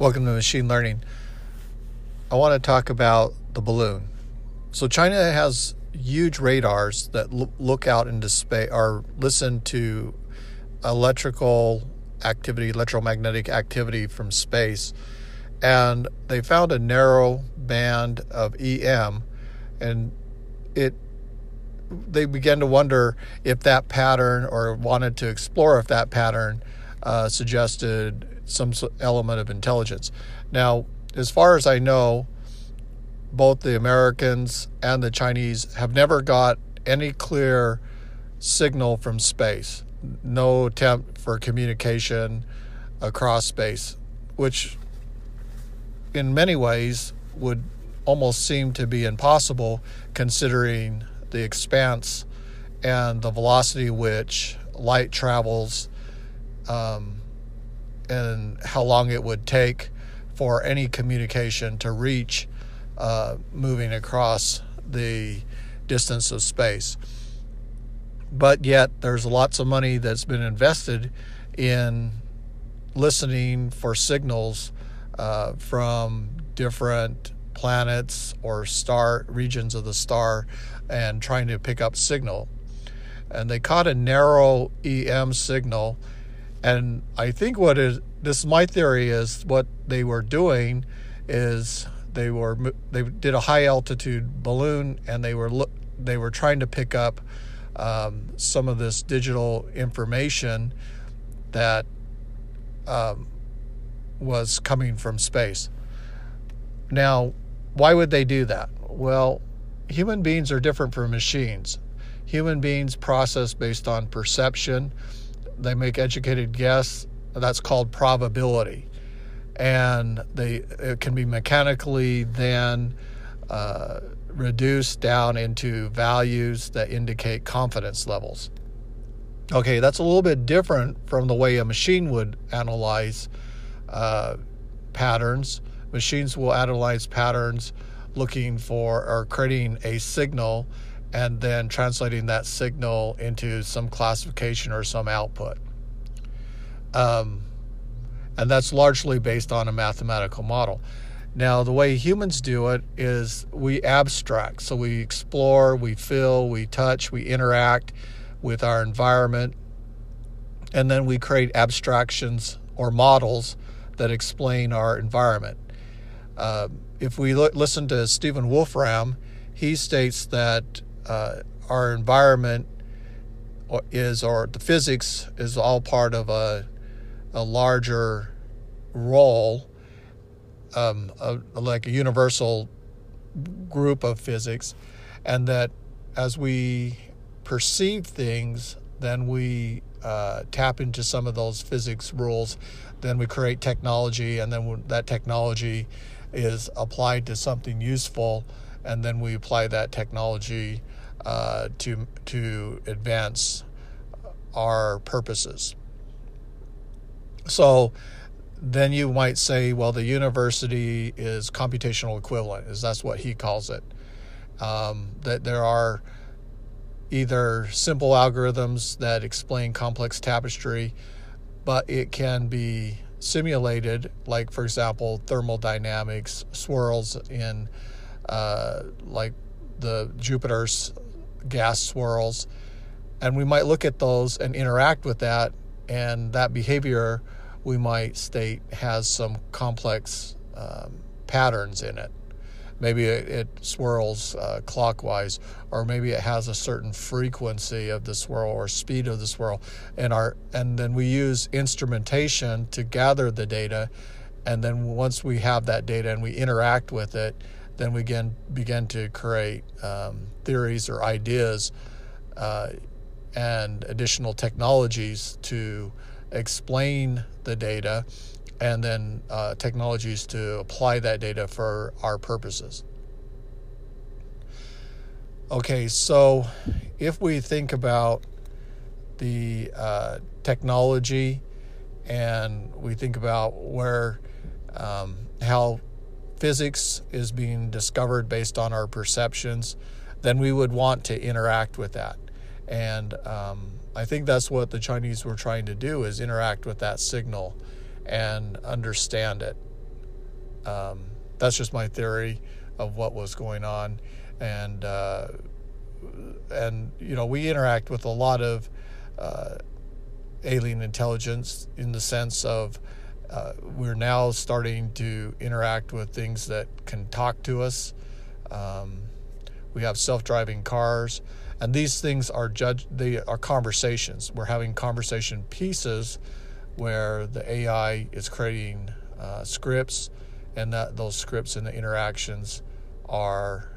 Welcome to Machine Learning. I want to talk about the balloon. So, China has huge radars that look out into space or listen to electrical activity, electromagnetic activity from space. And they found a narrow band of EM, and it they began to wonder if that pattern or wanted to explore if that pattern uh, suggested some element of intelligence. Now, as far as I know, both the Americans and the Chinese have never got any clear signal from space, no attempt for communication across space, which in many ways would almost seem to be impossible considering the expanse and the velocity which light travels um, and how long it would take for any communication to reach uh, moving across the distance of space. But yet, there's lots of money that's been invested in listening for signals uh, from different planets or star regions of the star and trying to pick up signal. And they caught a narrow EM signal and I think what is this my theory is what they were doing is they were they did a high altitude balloon and they were they were trying to pick up um, some of this digital information that um, was coming from space. Now, why would they do that? Well, human beings are different from machines. Human beings process based on perception they make educated guess. That's called probability. And they it can be mechanically then uh, reduced down into values that indicate confidence levels. Okay, that's a little bit different from the way a machine would analyze uh, patterns. Machines will analyze patterns looking for or creating a signal and then translating that signal into some classification or some output. Um, and that's largely based on a mathematical model. Now, the way humans do it is we abstract. So we explore, we feel, we touch, we interact with our environment, and then we create abstractions or models that explain our environment. Uh, if we listen to Stephen Wolfram, he states that uh, our environment is, or the physics is all part of a, a larger role, um, a, like a universal group of physics, and that as we perceive things, then we uh, tap into some of those physics rules. Then we create technology, and then that technology is applied to something useful, and then we apply that technology uh, to to advance our purposes. So then you might say, well, the university is computational equivalent, is that's what he calls it. Um, that there are either simple algorithms that explain complex tapestry, but it can be simulated, like for example, thermodynamics swirls in uh, like the Jupiter's gas swirls. And we might look at those and interact with that, and that behavior we might state has some complex um, patterns in it. Maybe it, it swirls uh, clockwise, or maybe it has a certain frequency of the swirl or speed of the swirl. And our and then we use instrumentation to gather the data, and then once we have that data and we interact with it, then we begin begin to create um, theories or ideas uh, and additional technologies to explain the data, and then uh, technologies to apply that data for our purposes. Okay, so if we think about the uh, technology and we think about where um, how physics is being discovered based on our perceptions, then we would want to interact with that. And um, I think that's what the Chinese were trying to do is interact with that signal and understand it. Um, that's just my theory of what was going on, and uh, and you know we interact with a lot of uh, alien intelligence in the sense of uh, we're now starting to interact with things that can talk to us. Um, we have self-driving cars, and these things are judge. They are conversations. We're having conversation pieces where the AI is creating uh, scripts, and that those scripts and the interactions are